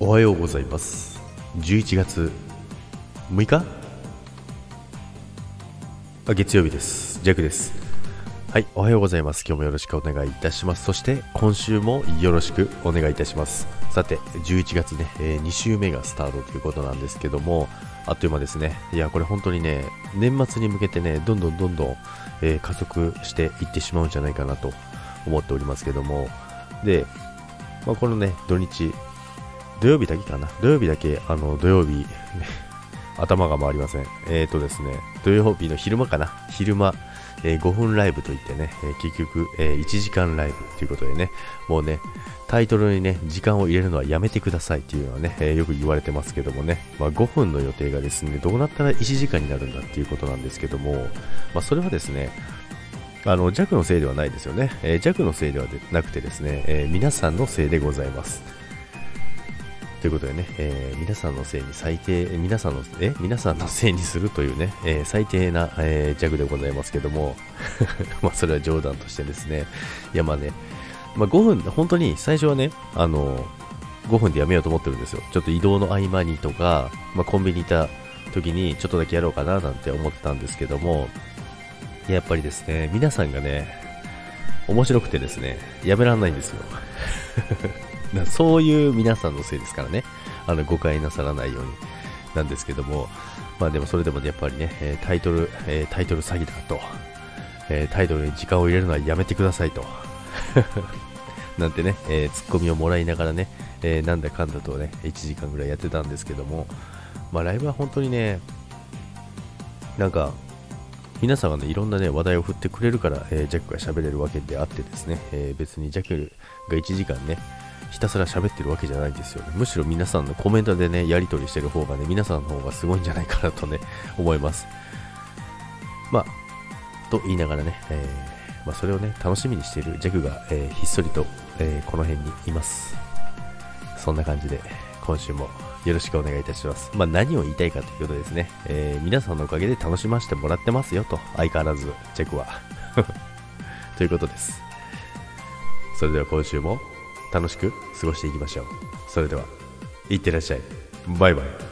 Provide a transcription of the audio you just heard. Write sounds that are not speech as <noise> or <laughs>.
おはようございます。11月6日？あ月曜日です。ジャックです。はいおはようございます。今日もよろしくお願いいたします。そして今週もよろしくお願いいたします。さて11月ね、えー、2週目がスタートということなんですけどもあっという間ですね。いやこれ本当にね年末に向けてねどんどんどんどん、えー、加速していってしまうんじゃないかなと思っておりますけども。で、まあ、このね土日土曜日だけかな。土曜日だけあの土曜日 <laughs> 頭が回りません。えっ、ー、とですね土曜日の昼間かな。昼間えー、5分ライブといってね、えー、結局、えー、1時間ライブということでね、もうね、タイトルにね、時間を入れるのはやめてくださいっていうのはね、えよく言われてますけどもね、まあ、5分の予定がですね、どうなったら1時間になるんだっていうことなんですけども、まあ、それはですね、あの弱のせいではないですよね、え、弱のせいではなくてですね、え、皆さんのせいでございます。ということでね、えー、皆さんのせいに最低、皆さんの、え皆さんのせいにするというね、えー、最低な、えー、弱でございますけども、<laughs> まあそれは冗談としてですね、いやまあね、まあ5分、本当に最初はね、あの、5分でやめようと思ってるんですよ。ちょっと移動の合間にとか、まあコンビニいた時にちょっとだけやろうかななんて思ってたんですけども、やっぱりですね、皆さんがね、面白くてですね、やめらんないんですよ。そういう皆さんのせいですからね、あの誤解なさらないように。なんですけども、まあでもそれでもねやっぱりね、タイトル、えタイトル詐欺だと、えタイトルに時間を入れるのはやめてくださいと。<laughs> なんてね、えー、ツッコミをもらいながらね、えー、なんだかんだとね、1時間ぐらいやってたんですけども、まあライブは本当にね、なんか、皆さんがね、いろんなね、話題を振ってくれるから、えー、ジャックが喋れるわけであってですね、え、別にジャックが1時間ね、ひたすら喋ってるわけじゃないんですよね。むしろ皆さんのコメントでね、やり取りしてる方がね、皆さんの方がすごいんじゃないかなとね、<laughs> 思います。まあ、と言いながらね、えー、まあ、それをね、楽しみにしているジャクが、えー、ひっそりと、えー、この辺にいます。そんな感じで、今週もよろしくお願いいたします。まあ、何を言いたいかということですね、え皆さんのおかげで楽しませてもらってますよと、相変わらず、ジャクは。<laughs> ということです。それでは今週も楽しく過ごしていきましょう。それではいってらっしゃい。バイバイ。